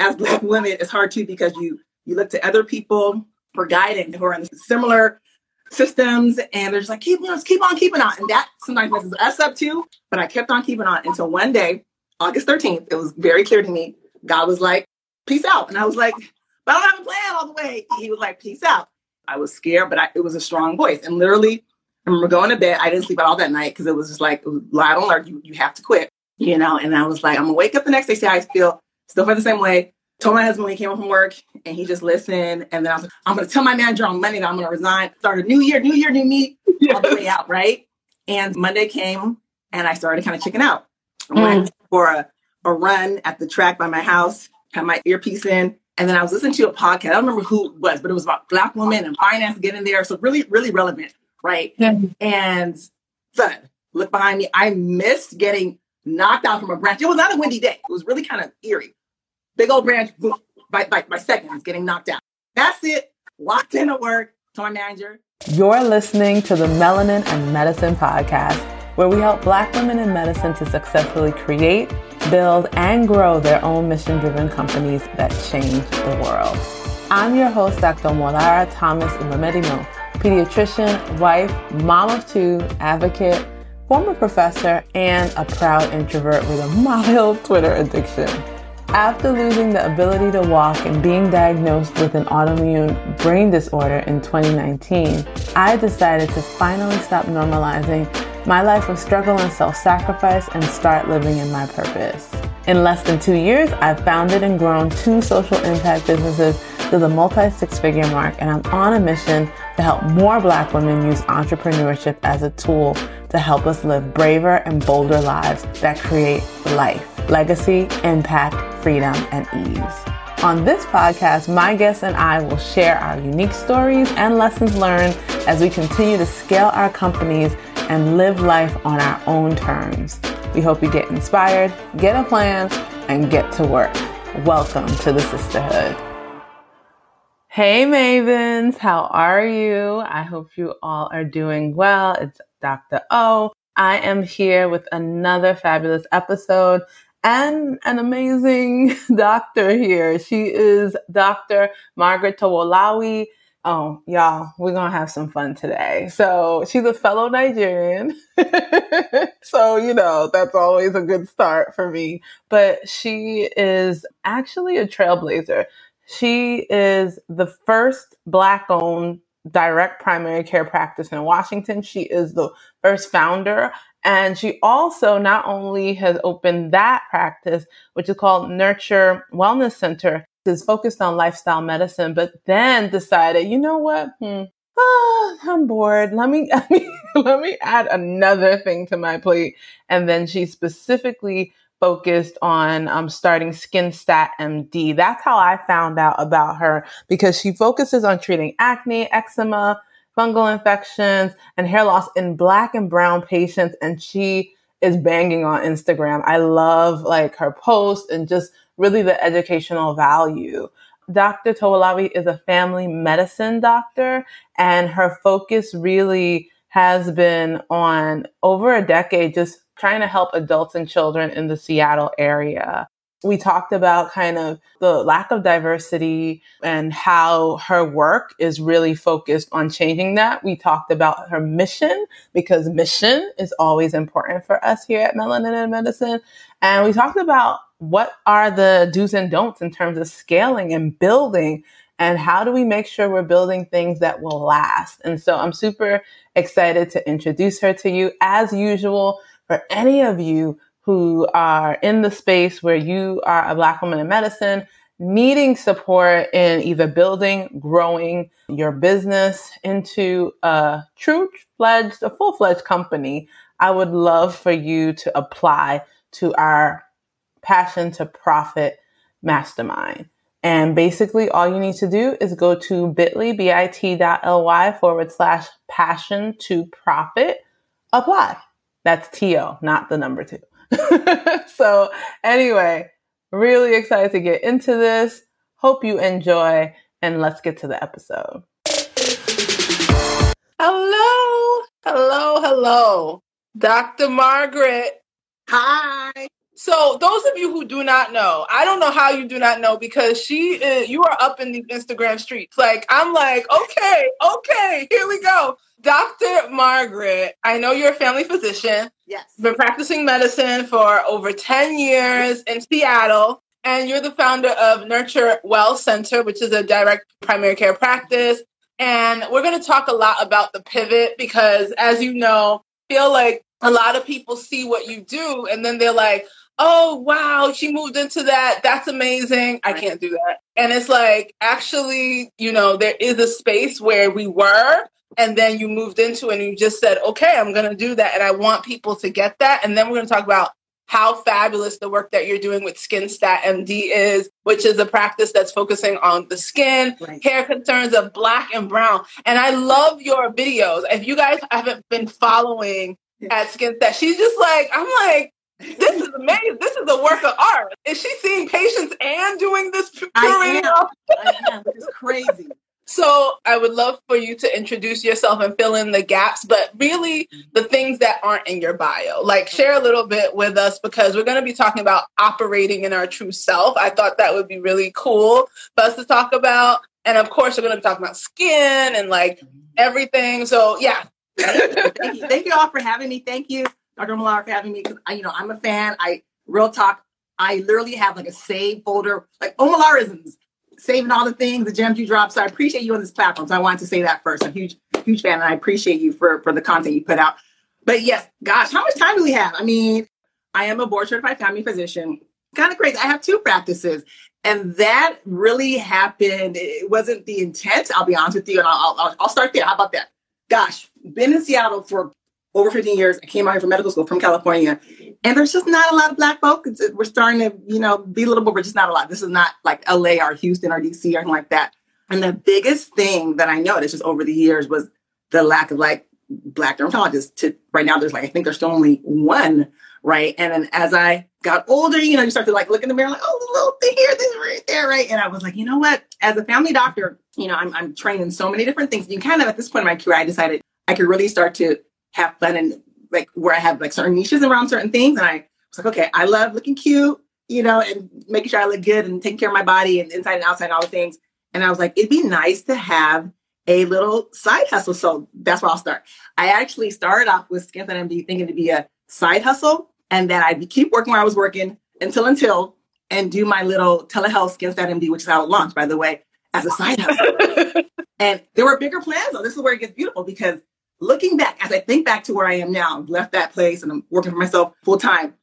as Black women, it's hard too because you you look to other people for guidance who are in similar systems and they're just like, keep on, keep on keeping on. And that sometimes messes us up too. But I kept on keeping on until one day, August 13th, it was very clear to me. God was like, peace out. And I was like, but I don't have a plan all the way. He was like, peace out. I was scared, but I, it was a strong voice. And literally, I remember going to bed. I didn't sleep at all that night because it was just like, I don't learn, you, you have to quit, you know? And I was like, I'm gonna wake up the next day, see I feel, still felt the same way told my husband when he came home from work and he just listened. And then I was like, I'm going to tell my manager on Monday that I'm going to resign, start a new year, new year, new me, all the way out, right? And Monday came and I started kind of checking out. I went mm. for a, a run at the track by my house, had my earpiece in, and then I was listening to a podcast. I don't remember who it was, but it was about black women and finance getting there. So really, really relevant, right? Yeah. And so look behind me. I missed getting knocked out from a branch. It was not a windy day. It was really kind of eerie big old branch boom, by, by, by seconds getting knocked out. That's it. Locked into work. My manager. You're listening to the Melanin and Medicine podcast, where we help Black women in medicine to successfully create, build, and grow their own mission driven companies that change the world. I'm your host, Dr. Molara Thomas Uwemedimo, pediatrician, wife, mom of two, advocate, former professor, and a proud introvert with a mild Twitter addiction. After losing the ability to walk and being diagnosed with an autoimmune brain disorder in 2019, I decided to finally stop normalizing my life of struggle and self sacrifice and start living in my purpose. In less than two years, I've founded and grown two social impact businesses to the multi six figure mark, and I'm on a mission to help more Black women use entrepreneurship as a tool to help us live braver and bolder lives that create life legacy, impact, freedom, and ease. On this podcast, my guests and I will share our unique stories and lessons learned as we continue to scale our companies and live life on our own terms. We hope you get inspired, get a plan, and get to work. Welcome to the sisterhood. Hey Mavens, how are you? I hope you all are doing well. It's Dr. O. I am here with another fabulous episode and an amazing doctor here. She is Dr. Margaret Towolawi. Oh, y'all, we're going to have some fun today. So she's a fellow Nigerian. so, you know, that's always a good start for me. But she is actually a trailblazer. She is the first Black owned direct primary care practice in Washington. She is the first founder and she also not only has opened that practice, which is called Nurture Wellness Center, is focused on lifestyle medicine, but then decided, you know what? Hmm, oh, I'm bored. Let me, let me let me add another thing to my plate. And then she specifically focused on um, starting SkinStat MD. That's how I found out about her because she focuses on treating acne, eczema, fungal infections, and hair loss in black and brown patients. And she is banging on Instagram. I love like her posts and just really the educational value. Dr. Towolawi is a family medicine doctor, and her focus really has been on over a decade just trying to help adults and children in the Seattle area we talked about kind of the lack of diversity and how her work is really focused on changing that. We talked about her mission because mission is always important for us here at Melanin and Medicine. And we talked about what are the do's and don'ts in terms of scaling and building and how do we make sure we're building things that will last. And so I'm super excited to introduce her to you as usual for any of you who are in the space where you are a Black woman in medicine, needing support in either building, growing your business into a true fledged, a full fledged company, I would love for you to apply to our Passion to Profit Mastermind. And basically, all you need to do is go to bit.ly, bit.ly forward slash passion to profit, apply. That's TO, not the number two. so, anyway, really excited to get into this. Hope you enjoy, and let's get to the episode. Hello, hello, hello, Dr. Margaret. Hi. So those of you who do not know, I don't know how you do not know because she is, you are up in the Instagram streets. Like I'm like, okay, okay, here we go. Dr. Margaret, I know you're a family physician. Yes. Been practicing medicine for over 10 years in Seattle. And you're the founder of Nurture Well Center, which is a direct primary care practice. And we're going to talk a lot about the pivot because, as you know, feel like a lot of people see what you do and then they're like, oh, wow, she moved into that. That's amazing. I can't do that. And it's like, actually, you know, there is a space where we were and then you moved into it and you just said, okay, I'm going to do that. And I want people to get that. And then we're going to talk about how fabulous the work that you're doing with SkinStat MD is, which is a practice that's focusing on the skin, right. hair concerns of black and brown. And I love your videos. If you guys haven't been following at SkinStat, she's just like, I'm like, this is amazing. This is a work of art. Is she seeing patients and doing this I am. I am. It's crazy. So I would love for you to introduce yourself and fill in the gaps, but really the things that aren't in your bio. Like share a little bit with us because we're going to be talking about operating in our true self. I thought that would be really cool for us to talk about. And of course, we're going to be talking about skin and like everything. So yeah. thank, you. thank you all for having me. Thank you, Dr. Millar, for having me. Because you know, I'm a fan. I real talk. I literally have like a save folder, like oh, Omalarisms saving all the things, the gems you drop. So I appreciate you on this platform. So I wanted to say that first. I'm a huge, huge fan, and I appreciate you for for the content you put out. But yes, gosh, how much time do we have? I mean, I am a board certified family physician. Kind of crazy. I have two practices, and that really happened. It wasn't the intent. I'll be honest with you, and I'll, I'll, I'll start there. How about that? Gosh, been in Seattle for over 15 years. I came out here from medical school from California. And there's just not a lot of black folks. We're starting to, you know, be a little but just not a lot. This is not like LA or Houston or DC or anything like that. And the biggest thing that I noticed just over the years was the lack of like black dermatologists. To right now, there's like I think there's still only one, right? And then as I got older, you know, you start to like look in the mirror, like, oh, little thing here, this right there, right? And I was like, you know what? As a family doctor, you know, I'm I'm trained in so many different things. You kind of at this point in my career, I decided I could really start to have fun and like where I have like certain niches around certain things. And I was like, okay, I love looking cute, you know, and making sure I look good and taking care of my body and inside and outside and all the things. And I was like, it'd be nice to have a little side hustle. So that's where I'll start. I actually started off with SkinStat MD thinking to be a side hustle and that I'd keep working where I was working until until and do my little telehealth SkinStat MD, which is how it launched, by the way, as a side hustle. and there were bigger plans. So this is where it gets beautiful because looking back, as I think back to where I am now, left that place and I'm working for myself full time.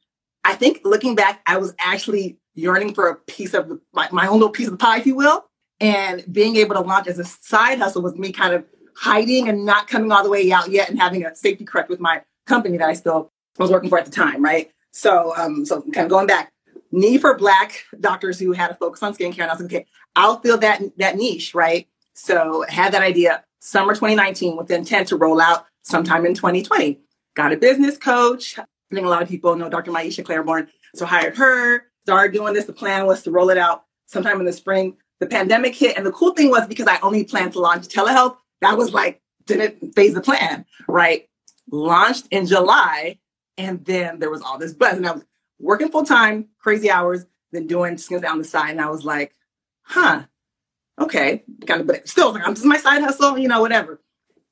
I think looking back, I was actually yearning for a piece of my, my own little piece of the pie, if you will. And being able to launch as a side hustle was me kind of hiding and not coming all the way out yet and having a safety correct with my company that I still was working for at the time, right? So, um, so kind of going back, need for black doctors who had a focus on skincare. And I was like, okay, I'll fill that that niche, right? So had that idea summer 2019 with the intent to roll out sometime in 2020. Got a business coach. I think a lot of people know Dr. Maiysha Clairborne. So hired her, started doing this. The plan was to roll it out sometime in the spring. The pandemic hit. And the cool thing was because I only planned to launch telehealth, that was like, didn't phase the plan, right? Launched in July. And then there was all this buzz. And I was working full time, crazy hours, then doing skins down the side. And I was like, huh, okay, kind of, but still, I'm just my side hustle, you know, whatever.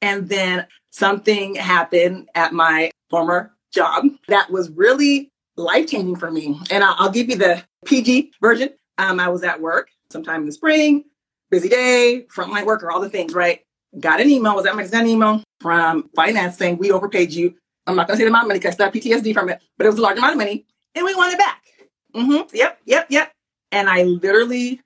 And then something happened at my former job that was really life changing for me. And I'll, I'll, give you the PG version. Um, I was at work sometime in the spring, busy day, frontline worker, all the things, right? Got an email, was at my an email from finance saying, we overpaid you. I'm not going to say the amount of money because I have PTSD from it, but it was a large amount of money and we want it back. Mm-hmm. Yep, yep, yep. And I literally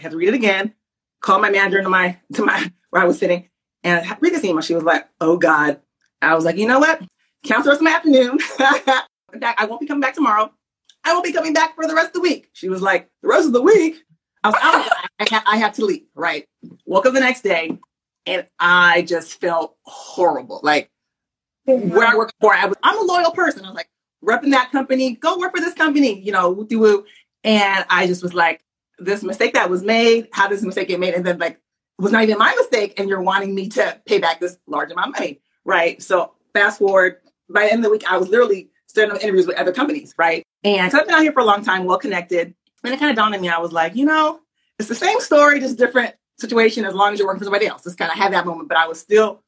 had to read it again, call my manager to my to my where I was sitting and read this email. She was like, "Oh God." I was like, "You know what? Cancel the rest of my afternoon. I won't be coming back tomorrow. I won't be coming back for the rest of the week." She was like, "The rest of the week." I was like, oh, I, ha- I have to leave. Right. Woke up the next day, and I just felt horrible. Like where I work for, I was. I'm a loyal person. I was like, repping that company. Go work for this company. You know, woo woo. And I just was like, this mistake that was made, how does this mistake get made? And then like, was not even my mistake. And you're wanting me to pay back this large amount of money. Right. So fast forward, by the end of the week, I was literally starting interviews with other companies, right? And so I've been out here for a long time, well connected. And it kind of dawned on me, I was like, you know, it's the same story, just different situation as long as you're working for somebody else. Just kind of had that moment, but I was still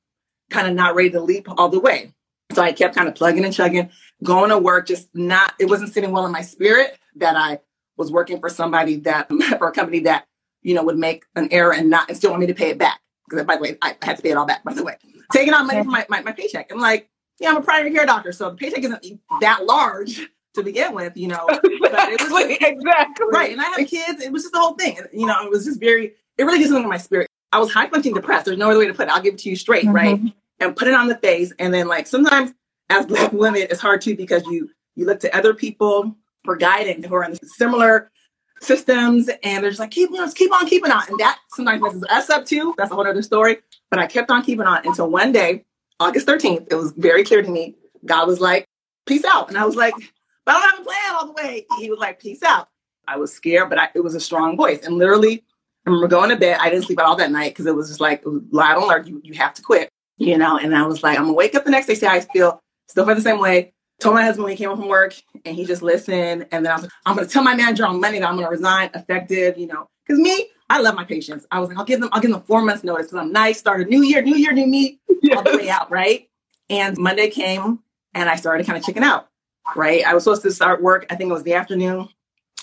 kind of not ready to leap all the way. So I kept kind of plugging and chugging, going to work, just not, it wasn't sitting well in my spirit that I was working for somebody that, for a company that, you know, would make an error and not, and still want me to pay it back. Because by the way, I had to pay it all back, by the way. Taking out money from my, my, my paycheck. I'm like, yeah, I'm a primary care doctor. So the paycheck isn't that large to begin with, you know. exactly, was, exactly. Right. And I have kids. It was just the whole thing. You know, it was just very, it really gets into my spirit. I was high functioning depressed. There's no other way to put it. I'll give it to you straight, mm-hmm. right? And put it on the face. And then like sometimes as black women, it's hard too because you you look to other people for guidance who are in similar systems and they're just like, keep, you keep on keeping on. And that sometimes messes us up too. That's a whole other story. But I kept on keeping on until one day, August 13th, it was very clear to me. God was like, peace out. And I was like, but I don't have a plan all the way. He was like, peace out. I was scared, but I, it was a strong voice. And literally, I remember going to bed. I didn't sleep at all that night because it was just like, loud alert, you, you have to quit, you know? And I was like, I'm gonna wake up the next day, say I feel, still feel the same way. Told my husband when he came home from work and he just listened. And then I was like, I'm gonna tell my manager on Monday that I'm gonna resign effective, you know, because me, I love my patients. I was like, I'll give them, I'll give them four months notice because I'm nice, start a new year, new year, new me, all the way out, right? And Monday came and I started kind of checking out, right? I was supposed to start work, I think it was the afternoon.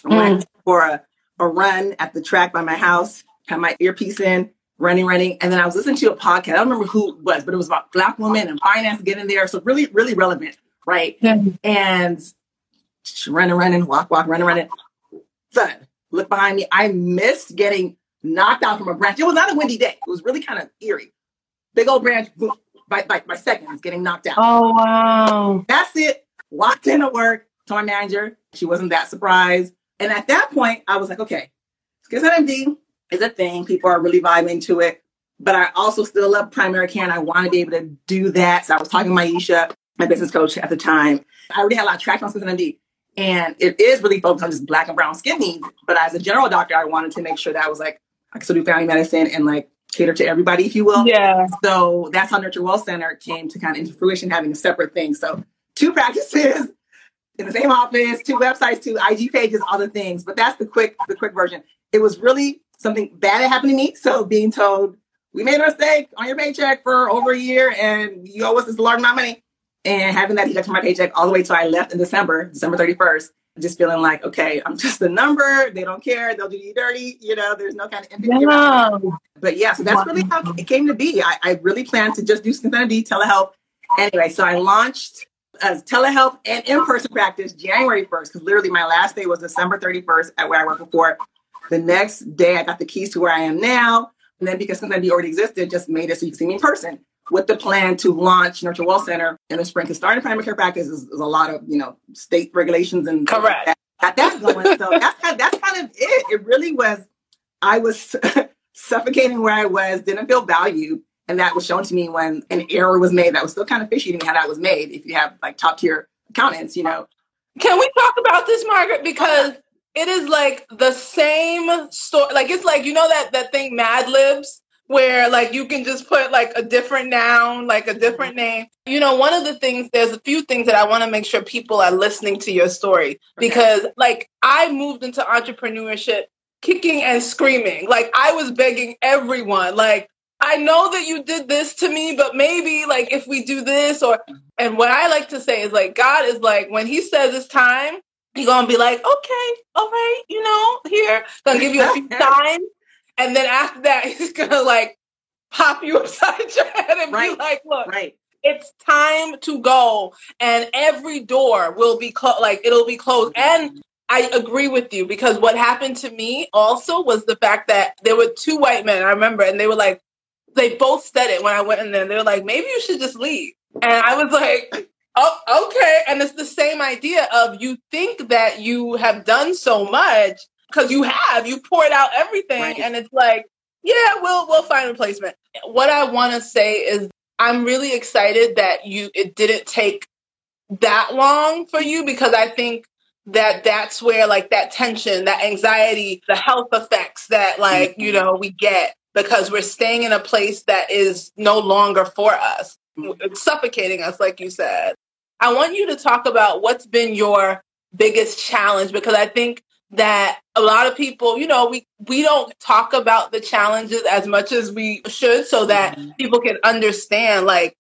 Mm. Went for a, a run at the track by my house, had my earpiece in, running, running. And then I was listening to a podcast. I don't remember who it was, but it was about black women and finance getting there. So really, really relevant, right? Yeah. And running, running, walk, walk, running, running. Thud. Look behind me. I missed getting knocked out from a branch. It was not a windy day. It was really kind of eerie. Big old branch, boom, by, by, by seconds, getting knocked out. Oh, wow. That's it. Walked into work, to my manager. She wasn't that surprised. And at that point, I was like, okay, SkinStat MD is a thing. People are really vibing to it. But I also still love primary care and I want to be able to do that. So I was talking to Maiysha, my business coach at the time. I already had a lot of traction on. And MD. And it is really focused on just black and brown skin needs. But as a general doctor, I wanted to make sure that I was like, I could still do family medicine and like cater to everybody, if you will. Yeah. So that's how Nurture Well Center came to kind of into fruition, having a separate thing. So two practices in the same office, two websites, two IG pages, all the things. But that's the quick, the quick version. It was really something bad that happened to me. So being told we made a mistake on your paycheck for over a year and you owe us this large amount of money. And having that deduct from my paycheck all the way till I left in December, December 31st, just feeling like, okay, I'm just a number. They don't care. They'll do you dirty. You know, there's no kind of empathy. Wow. But yeah, so that's wow. really how it came to be. I, I really planned to just do SkinStat MD telehealth. Anyway, so I launched as telehealth and in-person practice January 1st, because literally my last day was December 31st at where I worked before. The next day I got the keys to where I am now. And then because SkinStat MD already existed, just made it so you can see me in person with the plan to launch Nurture Well Center in the spring. Because starting primary care practice is, is, a lot of, you know, state regulations and correct. Got that going. so that's kind, that's kind of it. It really was, I was suffocating where I was, didn't feel valued. And that was shown to me when an error was made that was still kind of fishy to me how that was made. If you have like top tier accountants, you know. Can we talk about this, Margaret? Because it is like the same story. Like it's like you know that that thing Mad Libs where like you can just put like a different noun, like a mm-hmm. different name. You know, one of the things there's a few things that I want to make sure people are listening to your story because like I moved into entrepreneurship kicking and screaming. Like I was begging everyone like I know that you did this to me, but maybe like if we do this or mm-hmm. and what I like to say is like God is like when he says it's time, he gonna be like, okay, all right, you know, here, gonna give you a few signs. And then after that, he's gonna like pop you upside your head and right. be like, look, right. it's time to go. And every door will be closed, like it'll be closed. And I agree with you because what happened to me also was the fact that there were two white men, I remember, and they were like, they both said it when I went in there. They were like, maybe you should just leave. And I was like, oh, okay. And it's the same idea of you think that you have done so much because you have, you poured out everything. Right. And it's like, yeah, we'll, we'll find a replacement. What I want to say is I'm really excited that you, it didn't take that long for you because I think that that's where like that tension, that anxiety, the health effects that like, mm-hmm. you know, we get because we're staying in a place that is no longer for us. It's suffocating us, like you said. I want you to talk about what's been your biggest challenge because I think that a lot of people, you know, we we don't talk about the challenges as much as we should so that mm-hmm. people can understand like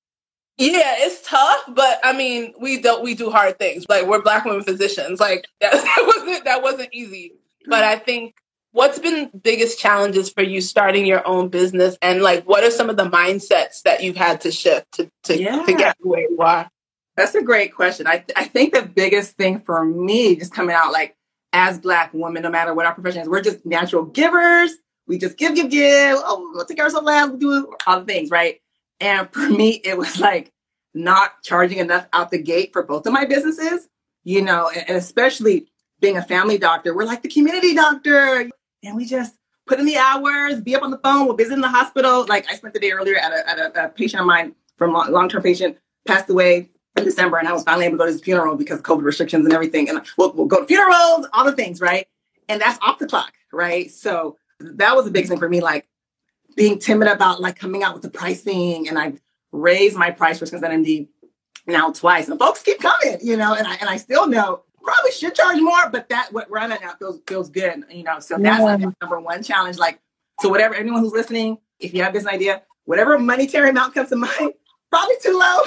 yeah, it's tough, but I mean, we don't we do hard things. Like we're black women physicians. Like that, that wasn't that wasn't easy. But I think what's been biggest challenges for you starting your own business and like what are some of the mindsets that you've had to shift to to, yeah. to get where you are? That's a great question. I I think the biggest thing for me just coming out like as black women, no matter what our profession is, we're just natural givers. We just give, give, give. Oh, we'll take care of some land, we'll do all the things, right? And for me, it was like not charging enough out the gate for both of my businesses, you know, and, especially being a family doctor. We're like the community doctor. And we just put in the hours, be up on the phone, we'll visit in the hospital. Like I spent the day earlier at a, at a, a patient of mine from long term patient passed away in December, and I was finally able to go to his funeral because of COVID restrictions and everything. And we'll, we'll go to funerals, all the things, right? And that's off the clock, right? So that was a big thing for me, like being timid about like coming out with the pricing. And I raised my price for SkinStat MD now twice, and folks keep coming, you know. And I and I still know probably should charge more, but that what we're at now feels feels good, you know. So that's yeah. number one challenge. Like, so whatever anyone who's listening, if you have this idea, whatever monetary amount comes to mind, probably too low.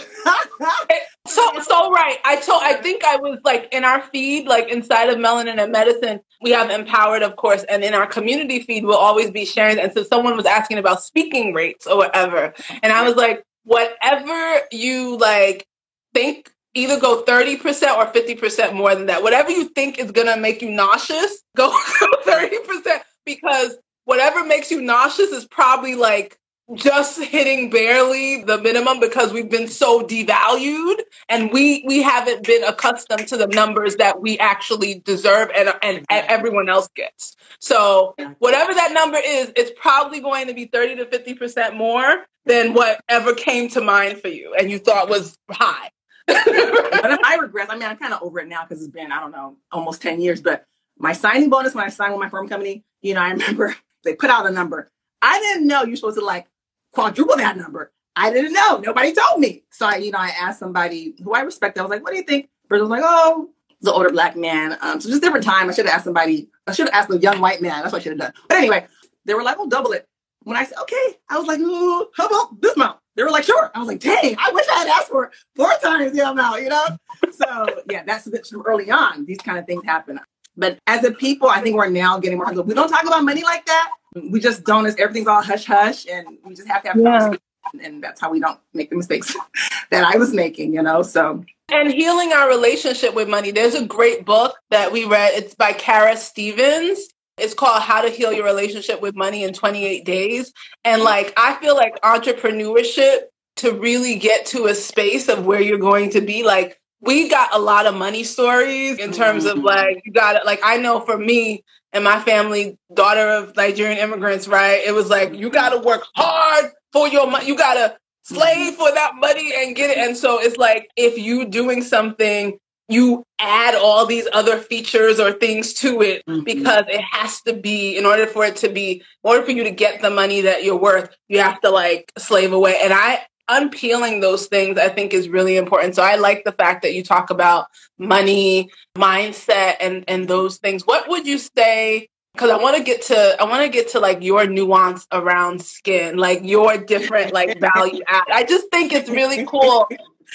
so so right. I told I think I was like in our feed, like inside of Melanin and Medicine, we have empowered, of course, and in our community feed, we'll always be sharing. And so someone was asking about speaking rates or whatever, and I was like, whatever you like think. Either go 30% or 50% more than that. Whatever you think is gonna make you nauseous, go 30% because whatever makes you nauseous is probably like just hitting barely the minimum because we've been so devalued and we we haven't been accustomed to the numbers that we actually deserve and and, and everyone else gets. So whatever that number is, it's probably going to be 30 to 50% more than whatever came to mind for you and you thought was high. but I regret, I mean, I'm kind of over it now because it's been, I don't know, almost 10 years. But my signing bonus when I signed with my firm company, you know, I remember they put out a number. I didn't know you're supposed to like quadruple that number. I didn't know. Nobody told me. So I, you know, I asked somebody who I respect. I was like, "What do you think?" Person was like, "Oh, the older black man." Um, so just different time. I should have asked somebody. I should have asked a young white man. That's what I should have done. But anyway, they were like, "Well, double it." When I said, "Okay," I was like, "Ooh, how about this amount?" They were like, "Sure." I was like, "Dang, I wish I had asked for four times the amount." You know. so yeah, that's a bit from early on. These kind of things happen. But as a people, I think we're now getting more. We don't talk about money like that we just don't It's, everything's all hush hush and we just have to have yeah. and that's how we don't make the mistakes that I was making, you know. So and healing our relationship with money. There's a great book that we read. It's by Kara Stevens. It's called How to Heal Your Relationship with Money in 28 Days. And like I feel like entrepreneurship to really get to a space of where you're going to be like we got a lot of money stories in terms of mm-hmm. like you got it like I know for me and my family, daughter of Nigerian immigrants, right? It was like you got to work hard for your money. You got to slave for that money and get it. And so it's like if you doing something, you add all these other features or things to it mm-hmm. because it has to be in order for it to be in order for you to get the money that you're worth you have to like slave away and i unpeeling those things I think is really important. So I like the fact that you talk about money, mindset and and those things. What would you say because I want to get to I want to get to like your nuance around skin, like your different like value add. I just think it's really cool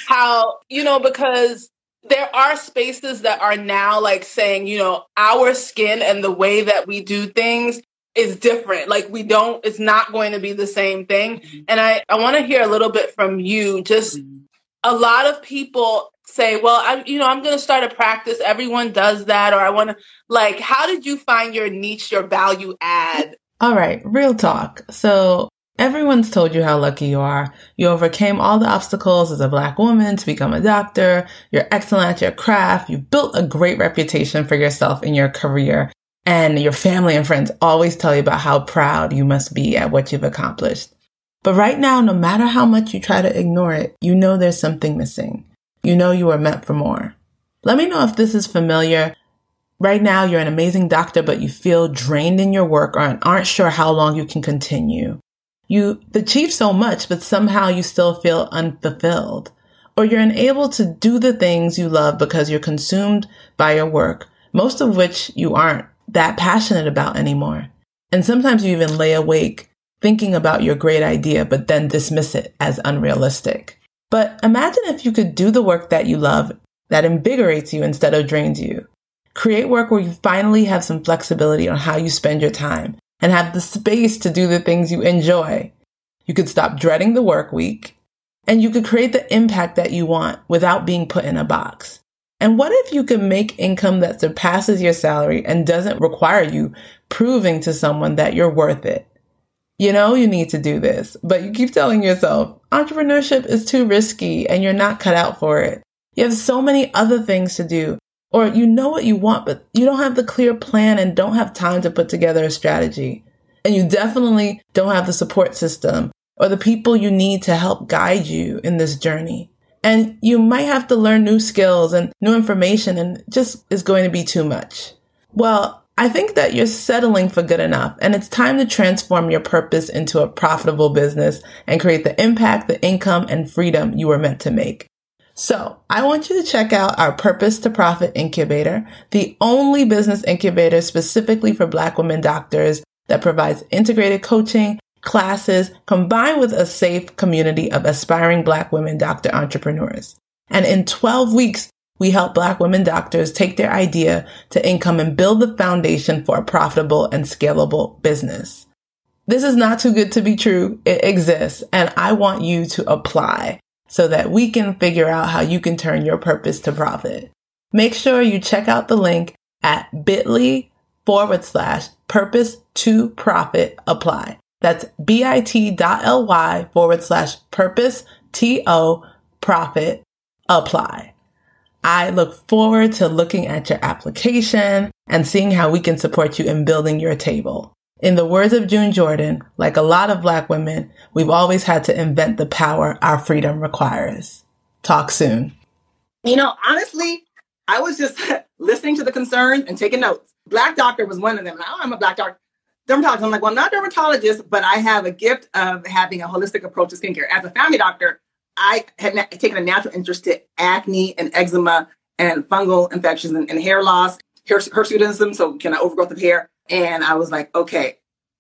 how, you know, because there are spaces that are now like saying, you know, our skin and the way that we do things is different. Like we don't, it's not going to be the same thing. Mm-hmm. And I, I want to hear a little bit from you. Just mm-hmm. a lot of people say, well, I'm, you know, I'm going to start a practice. Everyone does that. Or I want to like, how did you find your niche, your value add? All right. Real talk. So Everyone's told you how lucky you are. You overcame all the obstacles as a black woman to become a doctor. You're excellent at your craft. You built a great reputation for yourself in your career. And your family and friends always tell you about how proud you must be at what you've accomplished. But right now, no matter how much you try to ignore it, you know there's something missing. You know you are meant for more. Let me know if this is familiar. Right now, you're an amazing doctor, but you feel drained in your work or aren't sure how long you can continue. You achieve so much, but somehow you still feel unfulfilled. or you're unable to do the things you love because you're consumed by your work, most of which you aren't that passionate about anymore. And sometimes you even lay awake thinking about your great idea, but then dismiss it as unrealistic. But imagine if you could do the work that you love that invigorates you instead of drains you. Create work where you finally have some flexibility on how you spend your time and have the space to do the things you enjoy. You could stop dreading the work week and you could create the impact that you want without being put in a box. And what if you could make income that surpasses your salary and doesn't require you proving to someone that you're worth it? You know you need to do this, but you keep telling yourself entrepreneurship is too risky and you're not cut out for it. You have so many other things to do, or you know what you want, but you don't have the clear plan and don't have time to put together a strategy. And you definitely don't have the support system or the people you need to help guide you in this journey. And you might have to learn new skills and new information and just is going to be too much. Well, I think that you're settling for good enough and it's time to transform your purpose into a profitable business and create the impact, the income and freedom you were meant to make. So I want you to check out our Purpose to Profit Incubator, the only business incubator specifically for Black women doctors that provides integrated coaching, classes, combined with a safe community of aspiring Black women doctor entrepreneurs. And in 12 weeks, we help Black women doctors take their idea to income and build the foundation for a profitable and scalable business. This is not too good to be true. It exists and I want you to apply so that we can figure out how you can turn your purpose to profit. Make sure you check out the link at bit.ly forward slash purpose to profit apply. That's bit.ly forward slash purpose to profit apply. I look forward to looking at your application and seeing how we can support you in building your table. In the words of June Jordan, like a lot of black women, we've always had to invent the power our freedom requires. Talk soon. You know, honestly, I was just listening to the concerns and taking notes. Black doctor was one of them. Now I'm a black doctor. Dermatologist. I'm like, well, I'm not a dermatologist, but I have a gift of having a holistic approach to skincare. As a family doctor, I had na- taken a natural interest to acne and eczema and fungal infections and, and hair loss, hair hirsutism, so kind of overgrowth of hair. And I was like, okay,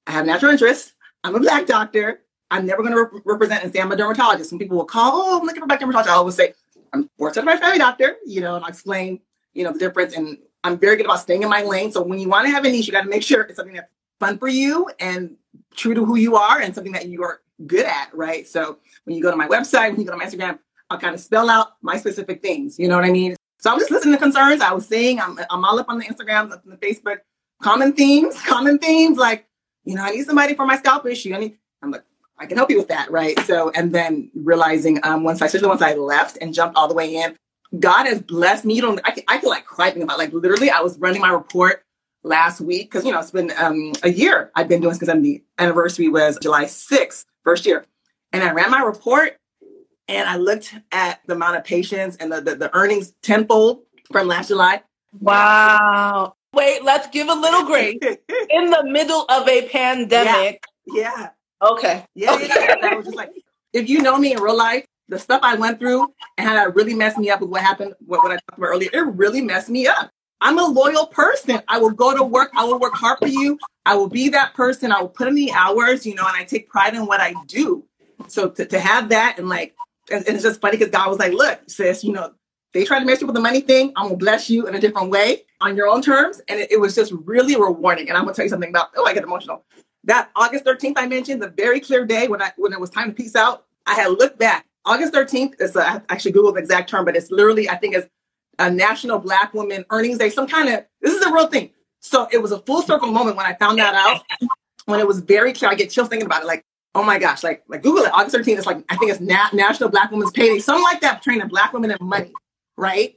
I have natural interest. I'm a black doctor. I'm never going to rep- represent and say I'm a dermatologist. Some people will call, oh, I'm looking for a black dermatologist. I always say, I'm board certified family doctor, you know, and I explain, you know, the difference. And I'm very good about staying in my lane. So when you want to have a niche, you got to make sure it's something that's fun for you and true to who you are and something that you are good at, right? So when you go to my website, when you go to my Instagram, I'll kind of spell out my specific things. You know what I mean? So I'm just listening to concerns. I was saying I'm, I'm all up on the Instagram, on the Facebook, common themes, common themes like, you know, I need somebody for my scalp issue. I need, I'm like, I can help you with that, right? So, and then realizing um, once I, especially once I left and jumped all the way in, God has blessed me. You don't, I, I feel like crying about like literally, I was running my report last week because you know it's been um, a year I've been doing this because I'm the anniversary was July 6th, first year, and I ran my report and I looked at the amount of patients and the, the, the earnings tenfold from last July. Wow. Wait, let's give a little grace. In the middle of a pandemic. Yeah. yeah. Okay. Yeah, okay. yeah. I was just like, if you know me in real life, the stuff I went through and how that really messed me up with what happened, what, what I talked about earlier, it really messed me up. I'm a loyal person. I will go to work. I will work hard for you. I will be that person. I will put in the hours, you know, and I take pride in what I do. So to, to have that and like, and, and it's just funny because God was like, look, sis, you know, they tried to mess you with the money thing. I'm gonna bless you in a different way on your own terms. And it, it was just really rewarding. And I'm gonna tell you something about, oh, I get emotional. That August 13th I mentioned, the very clear day when I when it was time to peace out, I had looked back. August 13th is a, I actually Googled the exact term, but it's literally, I think it's a National Black Women Earnings Day, some kind of, this is a real thing. So it was a full circle moment when I found that out, when it was very clear. I get chills thinking about it. Like, oh my gosh, like, like Google it. August 13th is like, I think it's Na- National Black Women's Payday, something like that, training black women and money, right?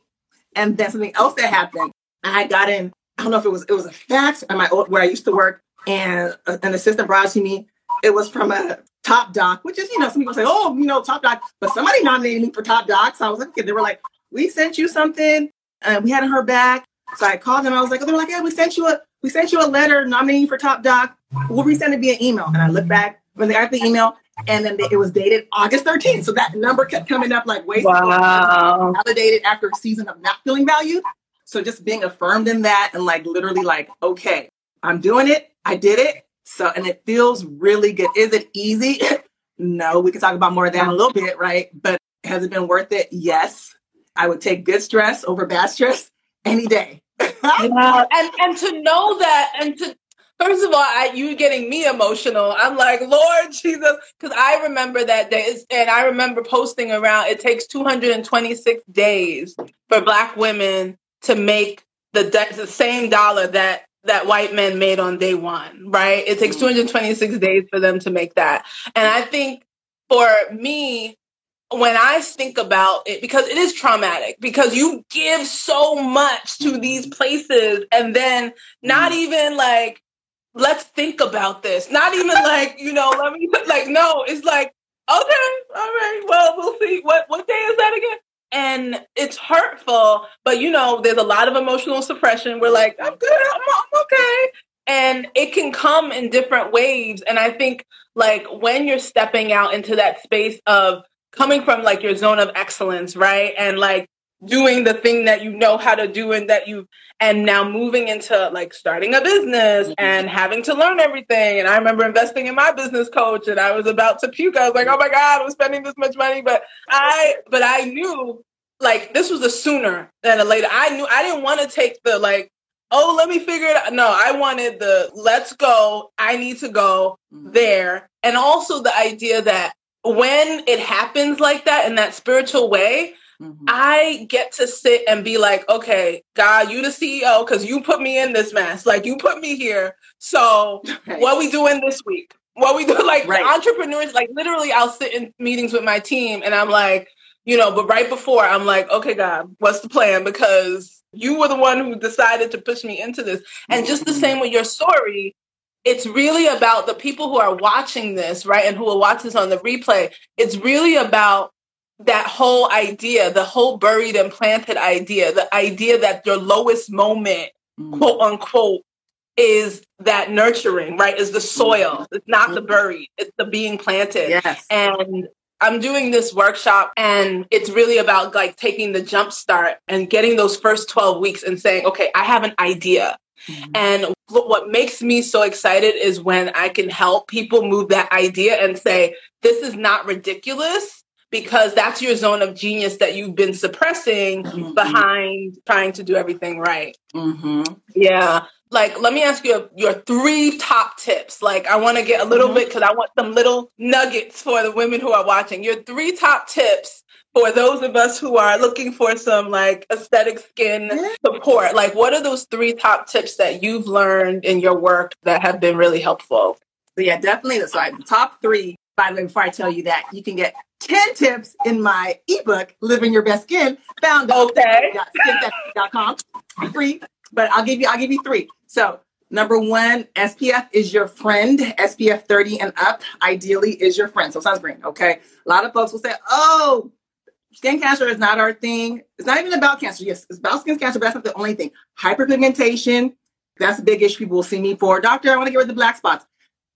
And then something else that happened, I got in, I don't know if it was, it was a fax at my old, where I used to work and an assistant brought to me. It was from a top doc, which is, you know, some people say, oh, you know, top doc, but somebody nominated me for top doc. So I was like, okay, they were like, we sent you something and we hadn't heard back. So I called them. I was like, oh, they're like, yeah, we sent you a we sent you a letter nominating you for top doc. We'll resend it via email. And I looked back when they got the email And then it was dated August 13th. So that number kept coming up like way wow. validated after a season of not feeling valued. So just being affirmed in that and like literally like, okay, I'm doing it. I did it. So, and it feels really good. Is it easy? no, we can talk about more of that in a little bit, right? But has it been worth it? Yes. I would take good stress over bad stress any day. And and to know that and to First of all, I, you getting me emotional. I'm like, Lord Jesus, because I remember that day, and I remember posting around. It takes 226 days for Black women to make the the same dollar that that white men made on day one. Right? It takes mm-hmm. 226 days for them to make that, and I think for me, when I think about it, because it is traumatic, because you give so much to these places, and then not mm-hmm. even like let's think about this. Not even like, you know, let me like no, it's like, okay, all right, well, we'll see. What what day is that again? And it's hurtful, but you know, there's a lot of emotional suppression. We're like, I'm good, I'm, I'm okay. And it can come in different waves. And I think like when you're stepping out into that space of coming from like your zone of excellence, right? And like doing the thing that you know how to do and that you and now moving into like starting a business mm-hmm. and having to learn everything. And i remember investing in my business coach and i was about to puke. I was like oh my god i'm spending this much money. But i but i knew like this was a sooner than a later. I knew i didn't want to take the like oh let me figure it out. No i wanted the let's go. I need to go mm-hmm. there. And also the idea that when it happens like that in that spiritual way Mm-hmm. I get to sit and be like, okay, God, you the CEO because you put me in this mess. Like you put me here. So right. what we doing this week? What we do? Like right. entrepreneurs, like literally, I'll sit in meetings with my team and I'm like, you know, but right before I'm like, okay, God, what's the plan? Because you were the one who decided to push me into this. And just the same with your story, it's really about the people who are watching this, right? And who will watch this on the replay. It's really about that whole idea, the whole buried and planted idea, the idea that your lowest moment, mm. quote unquote, is that nurturing, right? Is the soil. Mm. It's not mm. the buried, it's the being planted. Yes. And I'm doing this workshop and it's really about like taking the jump start and getting those first 12 weeks and saying, okay, I have an idea. Mm-hmm. And what makes me so excited is when I can help people move that idea and say, this is not ridiculous because that's your zone of genius that you've been suppressing mm-hmm. behind trying to do everything right. Mm-hmm. Yeah. Like, let me ask you your three top tips. Like, I want to get a little mm-hmm. bit because I want some little nuggets for the women who are watching. Your three top tips for those of us who are looking for some like aesthetic skin support. Like, what are those three top tips that you've learned in your work that have been really helpful? So yeah, definitely. So the top three by the way, before I tell you that, you can get 10 tips in my ebook, Living Your Best Skin, found okay. skin.com. Free, but I'll give you I'll give you three. So number one, SPF is your friend. SPF 30 and up, ideally, is your friend. So sunscreen, okay? A lot of folks will say, oh, skin cancer is not our thing. It's not even about cancer. Yes, it's about skin cancer, but that's not the only thing. Hyperpigmentation, that's a big issue people will see me for. Doctor, I want to get rid of the black spots.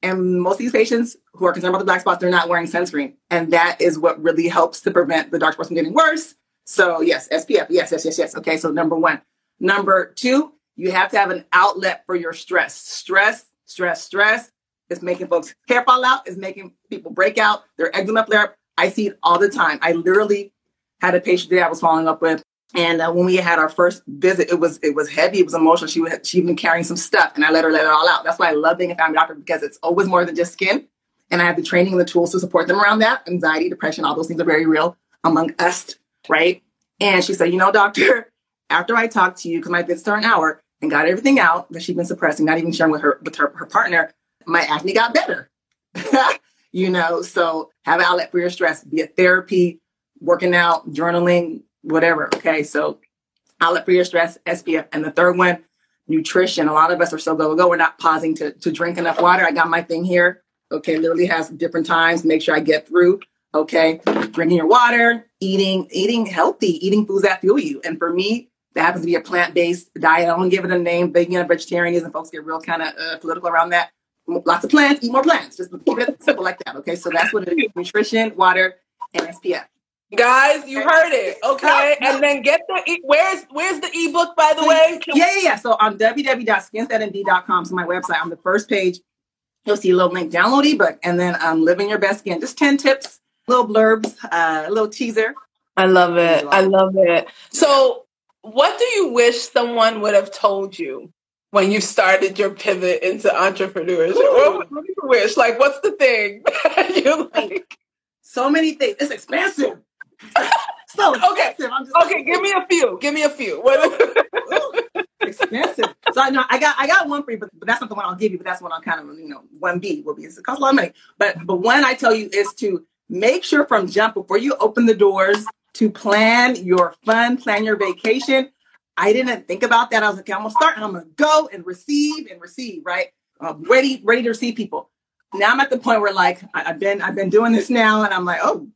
And most of these patients who are concerned about the black spots, they're not wearing sunscreen. And that is what really helps to prevent the dark spots from getting worse. So yes, SPF, yes, yes, yes, yes. Okay, so number one. Number two, you have to have an outlet for your stress. Stress, stress, stress is making folks hair fall out, is making people break out, their eczema flare up. I see it all the time. I literally had a patient that I was following up with and uh, when we had our first visit, it was it was heavy. It was emotional. She was she'd been carrying some stuff, and I let her let it all out. That's why I love being a family doctor because it's always more than just skin, and I have the training and the tools to support them around that. Anxiety, depression, all those things are very real among us, right? And she said, you know, doctor, after I talked to you, because my visits are an hour, and got everything out that she'd been suppressing, not even sharing with her with her, her partner, my acne got better. you know, so have an outlet for your stress, be a therapy, working out, journaling, whatever. Okay. So outlet for your stress, SPF. And the third one, nutrition. A lot of us are so go, go. We're not pausing to, to drink enough water. I got my thing here. Okay. Literally has different times. Make sure I get through. Okay. Drinking your water, eating, eating healthy, eating foods that fuel you. And for me, that happens to be a plant-based diet. I don't give it a name, vegan vegetarianism. Folks get real kind of uh, political around that. lots of plants, eat more plants. Just keep it simple like that. Okay, so that's what it is: nutrition, water, and SPF. Guys, you heard it. Okay, and then get the where's where's the ebook by the way? Yeah, yeah, yeah. So on www.skinstatmd.com, so my website, on the first page, you'll see a little link, download ebook, and then um, living your best skin. Just ten tips, little blurbs, uh, a little teaser. I love it. I love it. So, what do you wish someone would have told you when you started your pivot into entrepreneurship? What, what do you wish? Like, what's the thing you like? So many things. It's expensive so okay. okay, give me a few. Give me a few. expensive. So I know I got I got one for you, but, but that's not the one I'll give you. But that's one I'll kind of you know one B will be. It costs a lot of money. But but one I tell you is to make sure from jump before you open the doors to plan your fun, plan your vacation. I didn't think about that. I was like, okay, I'm gonna start and I'm gonna go and receive and receive. Right, I'm ready ready to receive people. Now I'm at the point where like I, I've been I've been doing this now, and I'm like, oh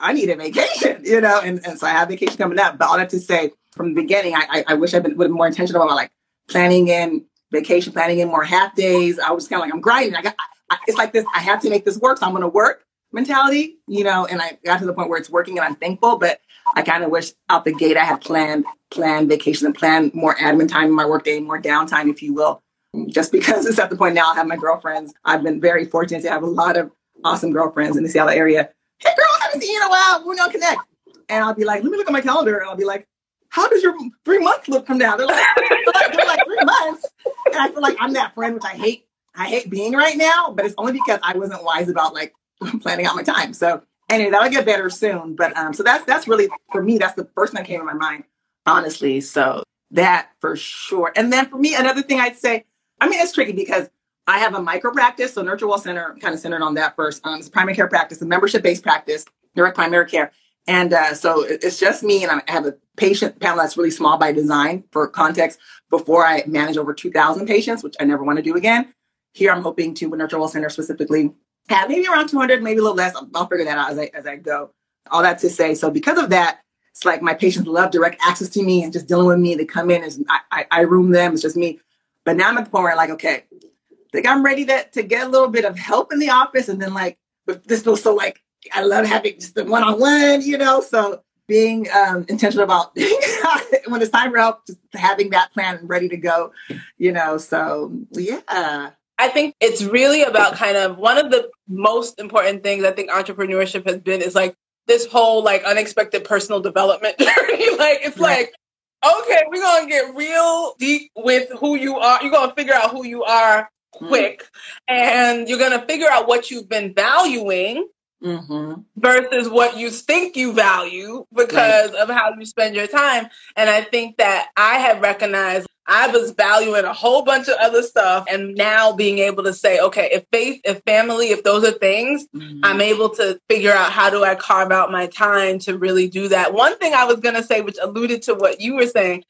I need a vacation, you know, and, and so I have vacation coming up. But all that to say, from the beginning, I, I, I wish I'd been been more intentional about like planning in vacation, planning in more half days. I was kind of like, I'm grinding. I got, I, it's like this. I have to make this work, so I'm going to work mentality, you know. And I got to the point where it's working, and I'm thankful. But I kind of wish out the gate I had planned planned vacation and planned more admin time in my workday, more downtime, if you will. Just because it's at the point now, I have my girlfriends. I've been very fortunate to have a lot of awesome girlfriends in the Seattle area hey girl, haven't seen you in a while. We're gonna connect. And I'll be like, let me look at my calendar. And I'll be like, how does your three months look from now? They're like, they're like three months. And I feel like I'm that friend, which I hate. I hate being right now, but it's only because I wasn't wise about like planning out my time. So anyway, that'll get better soon. But um, so that's that's really for me, that's the first thing that came to my mind, honestly. So that for sure. And then for me, another thing I'd say, I mean, it's tricky because I have a micro practice, so Nurture Well Center kind of centered on that first. Um, it's a primary care practice, a membership based practice, direct primary care. And uh, so it's just me, and I have a patient panel that's really small by design for context. Before I manage over 2,000 patients, which I never want to do again. Here, I'm hoping to, with Nurture Well Center specifically, have maybe around 200, maybe a little less. I'll, figure that out as I, as I go. All that to say, so because of that, it's like my patients love direct access to me and just dealing with me. They come in, and I, I, I room them. It's just me. But now I'm at the point where I'm like, okay, think I'm ready to, to get a little bit of help in the office. And then like, this feels so like, I love having just the one-on-one, you know? So being um, intentional about when it's time for help, just having that plan ready to go, you know? So yeah. I think it's really about kind of one of the most important things I think entrepreneurship has been is like this whole like unexpected personal development journey. like it's right. like, okay, we're gonna get real deep with who you are. You're gonna figure out who you are quick mm-hmm. and you're going to figure out what you've been valuing mm-hmm. versus what you think you value because right. of how you spend your time. And I think that I have recognized I was valuing a whole bunch of other stuff and now being able to say, okay, if faith, if family, if those are things, mm-hmm. I'm able to figure out how do I carve out my time to really do that. One thing I was going to say, which alluded to what you were saying,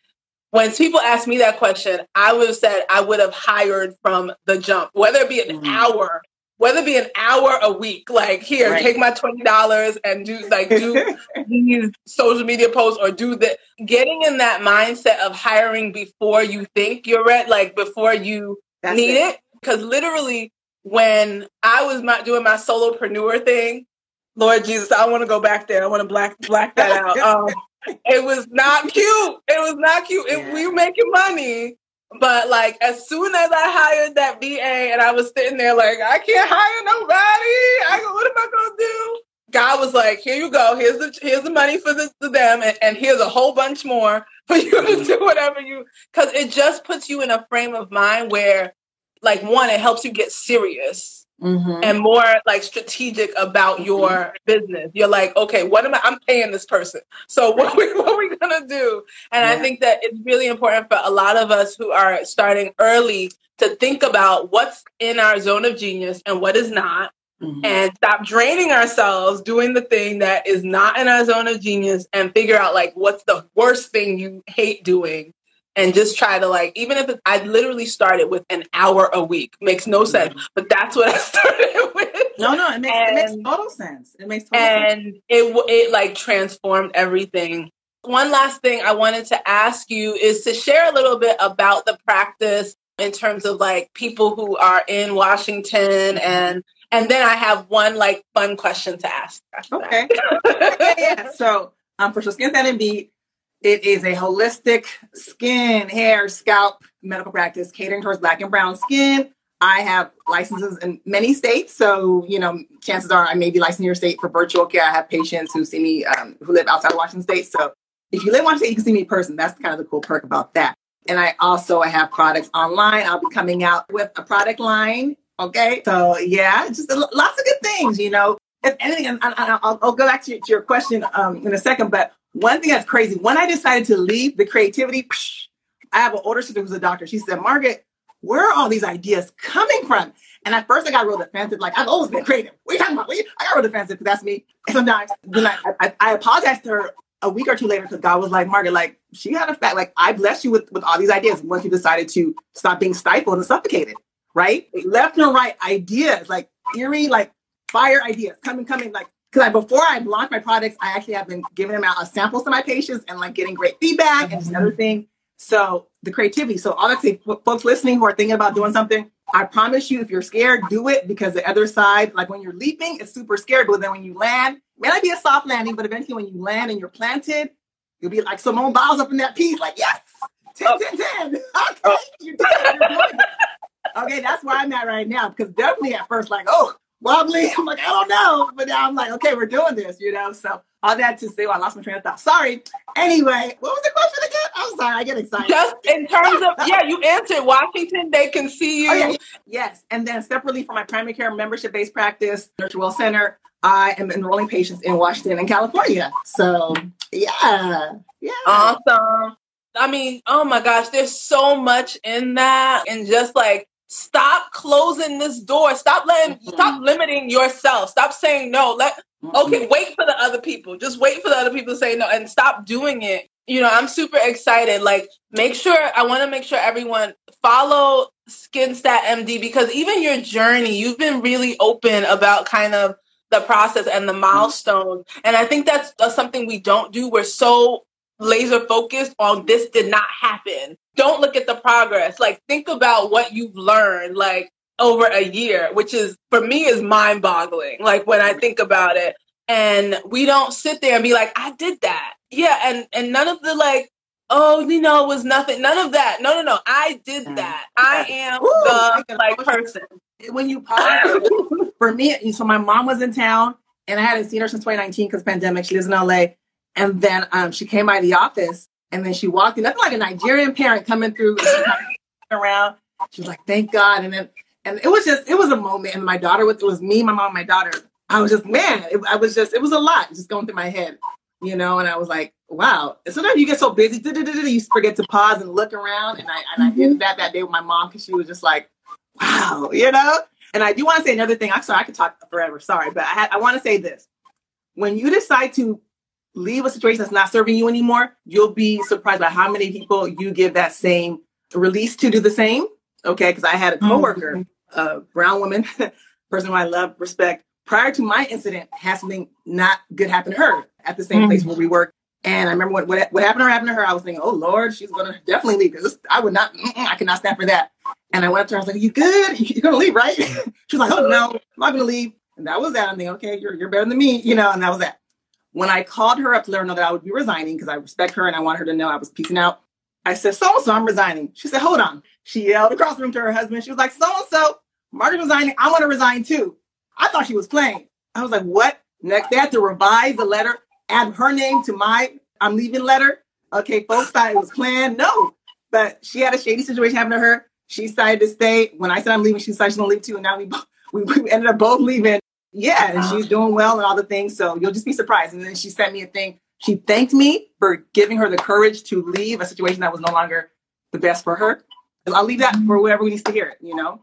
when people ask me that question, I would have said I would have hired from the jump, whether it be an mm-hmm. hour, whether it be an hour a week, like here, right. take my twenty dollars and do like do these social media posts or do the getting in that mindset of hiring before you think you're ready, like before you That's need it. Because literally, when I was my, doing my solopreneur thing, Lord Jesus, I want to go back there. I want to black black that out. Um, it was not cute. It was not cute. Yeah. It, we were making money, but like as soon as I hired that VA and I was sitting there like, I can't hire nobody. I go, what am I gonna do? God was like, here you go. Here's the here's the money for the, for them, and, and here's a whole bunch more for you to do whatever you. Because it just puts you in a frame of mind where, like, one, it helps you get serious Mm-hmm. and more like strategic about your mm-hmm. business. You're like, okay, what am I? I'm paying this person. So what, we, what are we gonna do? And yeah. I think that it's really important for a lot of us who are starting early to think about what's in our zone of genius and what is not. Mm-hmm. And stop draining ourselves doing the thing that is not in our zone of genius and figure out like what's the worst thing you hate doing and just try to like even if I literally started with an hour a week makes no mm-hmm. sense, but that's what I started with. No, no, it makes and, it makes total sense. It makes total and sense. it it like transformed everything. One last thing I wanted to ask you is to share a little bit about the practice in terms of like people who are in Washington and and then I have one like fun question to ask. Okay. yeah, yeah. So um, for SkinStat MD, it is a holistic skin, hair, scalp medical practice catering towards black and brown skin. I have licenses in many states, so you know, chances are I may be licensed in your state for virtual care. I have patients who see me um, who live outside of Washington State, so if you live in Washington State, you can see me in person. That's kind of the cool perk about that. And I also I have products online. I'll be coming out with a product line. Okay, so yeah, just lots of good things, you know. If anything, and I'll, I'll go back to your, to your question um, in a second. But one thing that's crazy when I decided to leave the creativity, psh, I have an older sister who's a doctor. She said, "Margaret, where are all these ideas coming from? And at first I got real defensive, like I've always been creative. What are you talking about? I got real defensive because that's me. And sometimes then I, I, I apologized to her a week or two later because God was like, Margaret, like she had a fact, like I blessed you with, with all these ideas once you decided to stop being stifled and suffocated, right? Left and right ideas, like eerie, like fire ideas coming, coming, like because before I launched my products, I actually have been giving them out a samples to my patients and like getting great feedback mm-hmm. and just other things. So the creativity. So honestly, folks listening who are thinking about doing something, I promise you, if you're scared, do it because the other side, like when you're leaping, it's super scary. But then when you land, may not be a soft landing, but eventually when you land and you're planted, you'll be like Simone Biles up in that piece, like yes, 10, oh. 10, 10. Okay, oh. you're doing okay, that's where I'm at right now. Because definitely at first, like, oh, wobbly. I'm like, I don't know. But now I'm like, okay, we're doing this, you know? So all that to say, well, I lost my train of thought. Sorry. Anyway, what was the question again? I'm sorry, I get excited. Just in terms of, yeah, you answered Washington, they can see oh, you. Oh, yeah. Yes. And then separately for my primary care membership based practice, Nurture Well Center, I am enrolling patients in Washington and California. So yeah. Yeah. Awesome. I mean, oh my gosh, there's so much in that. And just like stop closing this door. Stop letting mm-hmm. stop limiting yourself. Stop saying no. Let mm-hmm. okay, wait for the other people. Just wait for the other people to say no and stop doing it. You know, I'm super excited. Like, make sure I want to make sure everyone follow SkinStat MD because even your journey, you've been really open about kind of the process and the mm-hmm. milestones. And I think that's, that's something we don't do. We're so laser focused on this did not happen. Don't look at the progress. Like think about what you've learned like over a year, which is for me is mind boggling. Like when I think about it and we don't sit there and be like, I did that. Yeah. And, and none of the like, oh, you know, it was nothing. None of that. No, no, no. I did that. I am Ooh, the like person. When you pause, for me, so my mom was in town and I hadn't seen her since 2019 because pandemic. She lives in LA. And then um, she came by the office and then she walked in, nothing like a Nigerian parent coming through around. She was like, thank God. And then, and it was just, it was a moment. And my daughter, with, it was me, my mom, my daughter. I was just, man, it, I was just, it was a lot just going through my head, you know? And I was like, wow. And sometimes you get so busy, you forget to pause and look around. And I, and I did mm-hmm. that that day with my mom because she was just like, wow, you know? And I do want to say another thing. I'm sorry, I could talk forever. Sorry, but I, had, I want to say this. When you decide to leave a situation that's not serving you anymore, you'll be surprised by how many people you give that same release to do the same. Okay, because I had a mm-hmm. coworker, mm-hmm. a brown woman, person who I love, respect. Prior to my incident, had something not good happen to her at the same mm-hmm. place where we work. And I remember what, what, what happened to her happened to her. I was thinking, oh Lord, she's gonna definitely leave because I would not, I cannot stand for that. And I went up to her. I was like, "You good? You're gonna leave, right?" she was like, "Oh no, I'm not gonna leave." And that was that. I'm thinking, okay, you're you're better than me, you know. And that was that. When I called her up to let her know that I would be resigning because I respect her and I want her to know I was peacing out, I said, so and so, I'm resigning. She said, hold on. She yelled across the room to her husband. She was like, so and so, Margaret's resigning. I want to resign too. I thought she was playing. I was like, what? Next, they had to revise the letter, add her name to my I'm leaving letter. Okay, folks thought it was planned. No, but she had a shady situation happen to her. She decided to stay. When I said I'm leaving, she decided she's to leave too. And now we, we, we ended up both leaving. Yeah, and she's doing well and all the things. So you'll just be surprised. And then she sent me a thing. She thanked me for giving her the courage to leave a situation that was no longer the best for her. I'll leave that for whoever needs to hear it, you know?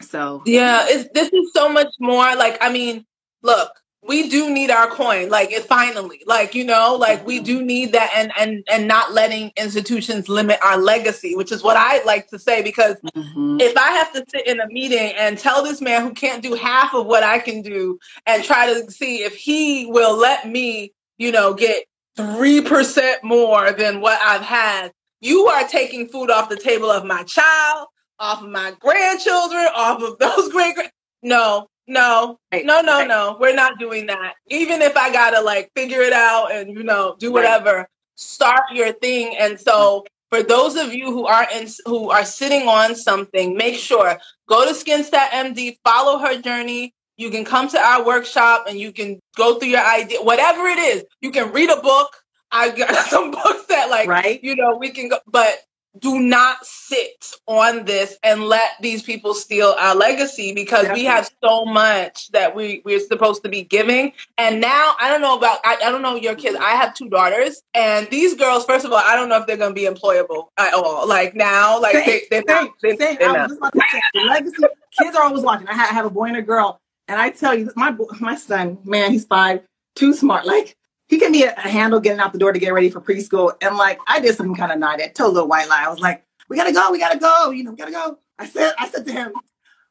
So yeah, this is so much more like, I mean, look, we do need our coin like it finally like you know like we do need that and and and not letting institutions limit our legacy which is what i like to say because mm-hmm. if i have to sit in a meeting and tell this man who can't do half of what i can do and try to see if he will let me you know get 3% more than what i've had you are taking food off the table of my child off of my grandchildren, off of those great. No, no, Right, no, no, right. no. We're not doing that. Even if I gotta like figure it out and you know do whatever, start your thing. And so for those of you who are in who are sitting on something, make sure go to SkinStat MD, follow her journey. You can come to our workshop and you can go through your idea, whatever it is. You can read a book. I've got some books that like right? you know, we can go, but do not sit on this and let these people steal our legacy because we have so much that we we're supposed to be giving. And now I don't know about I, I don't know your kids. I have two daughters, and these girls, first of all, I don't know if they're gonna be employable at all. Like now, like they, they're not. They, Same. they're not. was just about to say, the legacy. Kids are always watching. I ha- I have a boy and a girl, and I tell you, my my son, man, he's five, too smart. Like he can be a, a handle getting out the door to get ready for preschool, and like I did some kind of night. I told little white lie. I was like, "We gotta go, we gotta go, you know, we gotta go." I said, I said to him,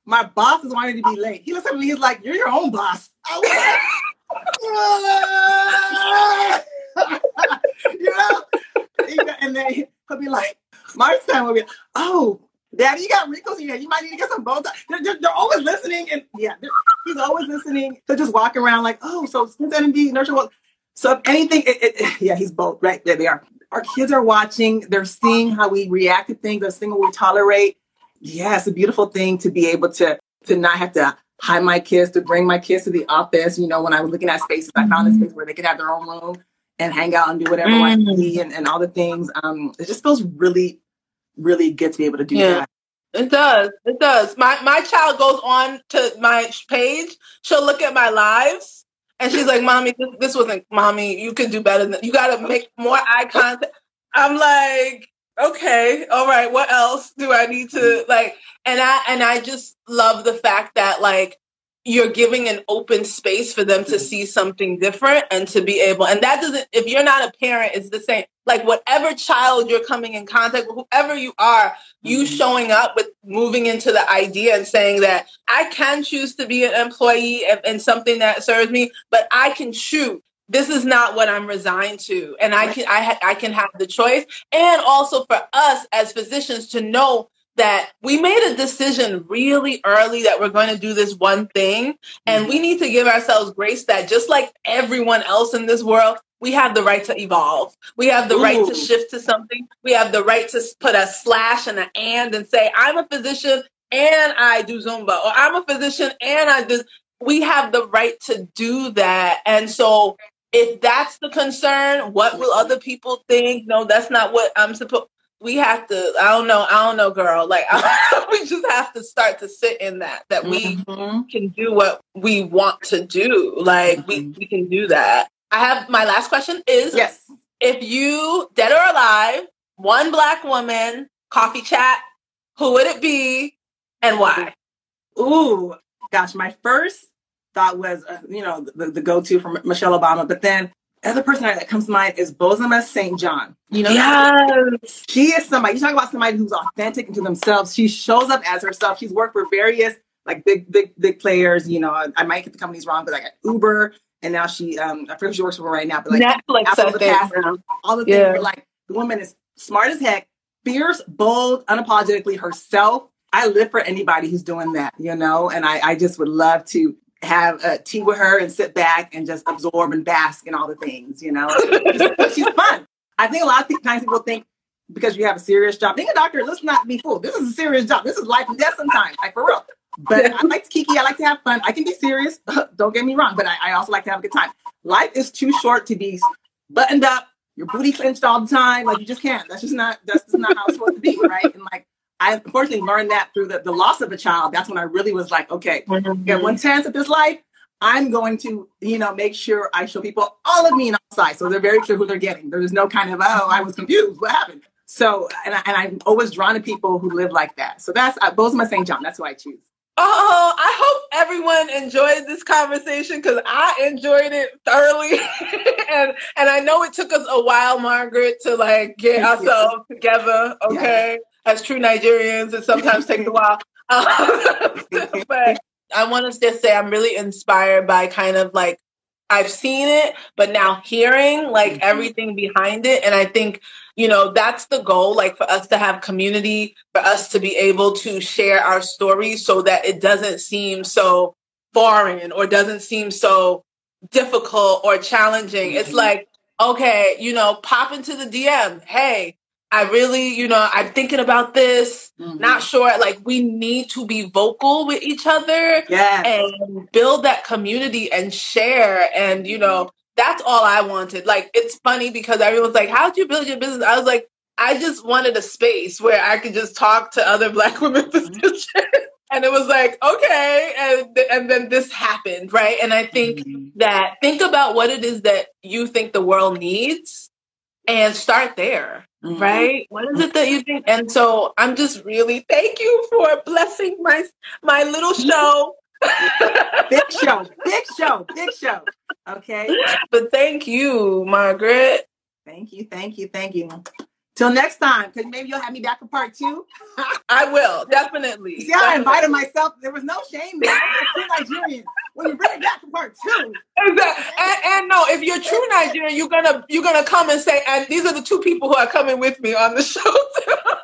"My boss is wanting to be late." He looks at me, he's like, "You're your own boss." I was like, you know, and then he'll be like, my son will be, oh, Daddy, you got wrinkles in your head. You might need to get some bow tie. They're, they're, they're always listening, and yeah, he's always listening. They're just walking around like, oh, so SkinStat MD nurture well. So if anything, it, it, yeah, he's both right there. They are. Our kids are watching. They're seeing how we react to things. They're seeing what we tolerate. Yeah, it's a beautiful thing to be able to to not have to hide my kids, to bring my kids to the office. You know, when I was looking at spaces, I found a space where they could have their own room and hang out and do whatever I Mm. see and, and all the things. Um, it just feels really, really good to be able to do Yeah. that. It does. It does. My my child goes on to my page. She'll look at my lives, and she's like, "Mommy, this, this wasn't mommy. You could do better than you. Got to make more eye contact." I'm like, "Okay, all right. What else do I need to like?" And I and I just love the fact that like you're giving an open space for them to see something different and to be able and that doesn't if you're not a parent it's the same like whatever child you're coming in contact with whoever you are you Mhm. showing up with moving into the idea and saying that I can choose to be an employee in, in something that serves me, but I can choose. This is not what I'm resigned to, and I can I ha- I can have the choice, and also for us as physicians to know that we made a decision really early that we're going to do this one thing, and mm-hmm. we need to give ourselves grace that just like everyone else in this world, we have the right to evolve. We have the right to shift to something. We have the right to put a slash and an and and say, I'm a physician and I do Zumba, or I'm a physician and I do. We have the right to do that. And so if that's the concern, what will other people think? No, that's not what I'm supposed. We have to. I don't know. I don't know, girl. Like we just have to start to sit in that. That we Mhm. can do what we want to do. Like we Mhm. we can do that. I have my last question is Yes. if you dead or alive, one black woman, coffee chat, who would it be and why? Ooh, gosh, my first thought was, uh, you know, the, the go-to from Michelle Obama, but then the other person that comes to mind is Bozoma St. John. You know, Yes. she is somebody. You talk about somebody who's authentic to themselves. She shows up as herself. She's worked for various like big, big, big players. You know, I might get the companies wrong, but like Uber, and now she, um, I forget who she works for right now, but like Netflix Apple I the past- all the things Yeah. were like the woman is smart as heck, fierce, bold, unapologetically herself. I live for anybody who's doing that, you know, and I, I just would love to have a tea with her and sit back and just absorb and bask in all the things, you know. She's fun. I think a lot of times people think because you have a serious job, being a doctor, let's not be fooled. This is a serious job. This is life and death sometimes, like for real. But I like to kiki. I like to have fun. I can be serious. Don't get me wrong, but I, I also like to have a good time. Life is too short to be buttoned up, your booty clenched all the time. Like you just can't. That's just not. That's just not how it's supposed to be, right? And like I unfortunately learned that through the, the loss of a child. That's when I really was like, okay, get one chance at this life. I'm going to, you know, make sure I show people all of me on all sides, so they're very clear who they're getting. There's no kind of, oh, I was confused. What happened? So, and, I, and I'm always drawn to people who live like that. So that's uh, Bozoma St. John. That's who I choose. Oh, I hope everyone enjoyed this conversation because I enjoyed it thoroughly, and and I know it took us a while, Margaret, to like get Yes. ourselves together. Okay, as true Nigerians, it sometimes takes a while. Um, but I want to just say I'm really inspired by kind of like I've seen it, but now hearing like mm-hmm. everything behind it. And I think, you know, that's the goal, like for us to have community, for us to be able to share our stories so that it doesn't seem so foreign or doesn't seem so difficult or challenging. Mm-hmm. It's like, okay, you know, pop into the DM. Hey, I really, you know, I'm thinking about this, mm-hmm. not sure. Like, we need to be vocal with each other yes. and build that community and share. And, you know, that's all I wanted. Like, it's funny because everyone's like, How'd you build your business? I was like, I just wanted a space where I could just talk to other Black women physicians. and it was like okay and and then this happened right and i think mm-hmm. that think about what it is that you think the world needs and start there mm-hmm. right what is it that you think and so i'm just really thank you for blessing my my little show big show big show big show okay but thank you margaret thank you thank you thank you Till next time, because maybe you'll have me back for part two. I will, definitely. See, I invited myself. There was no shame. I'm Nigerian. When you bring it back for part two. Exactly. And, and, no, if you're true Nigerian, you're gonna you're gonna come and say, and these are the two people who are coming with me on the show.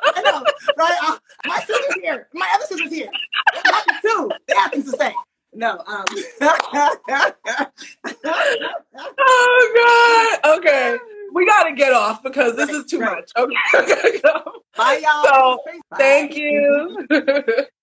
I know, right? Uh, my sister's here. My other sister's here. Too. They have things to say. No. Um. oh God. Okay we got to get off because this is too much. Okay. Bye, y'all. So, Bye. thank you.